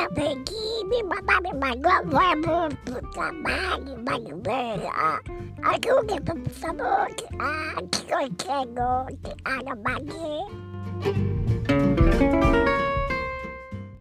eu peguei me mandaram embora, vamos pro trabalho, bagulho, ajude por favor, que consegue, ah, que armadilha.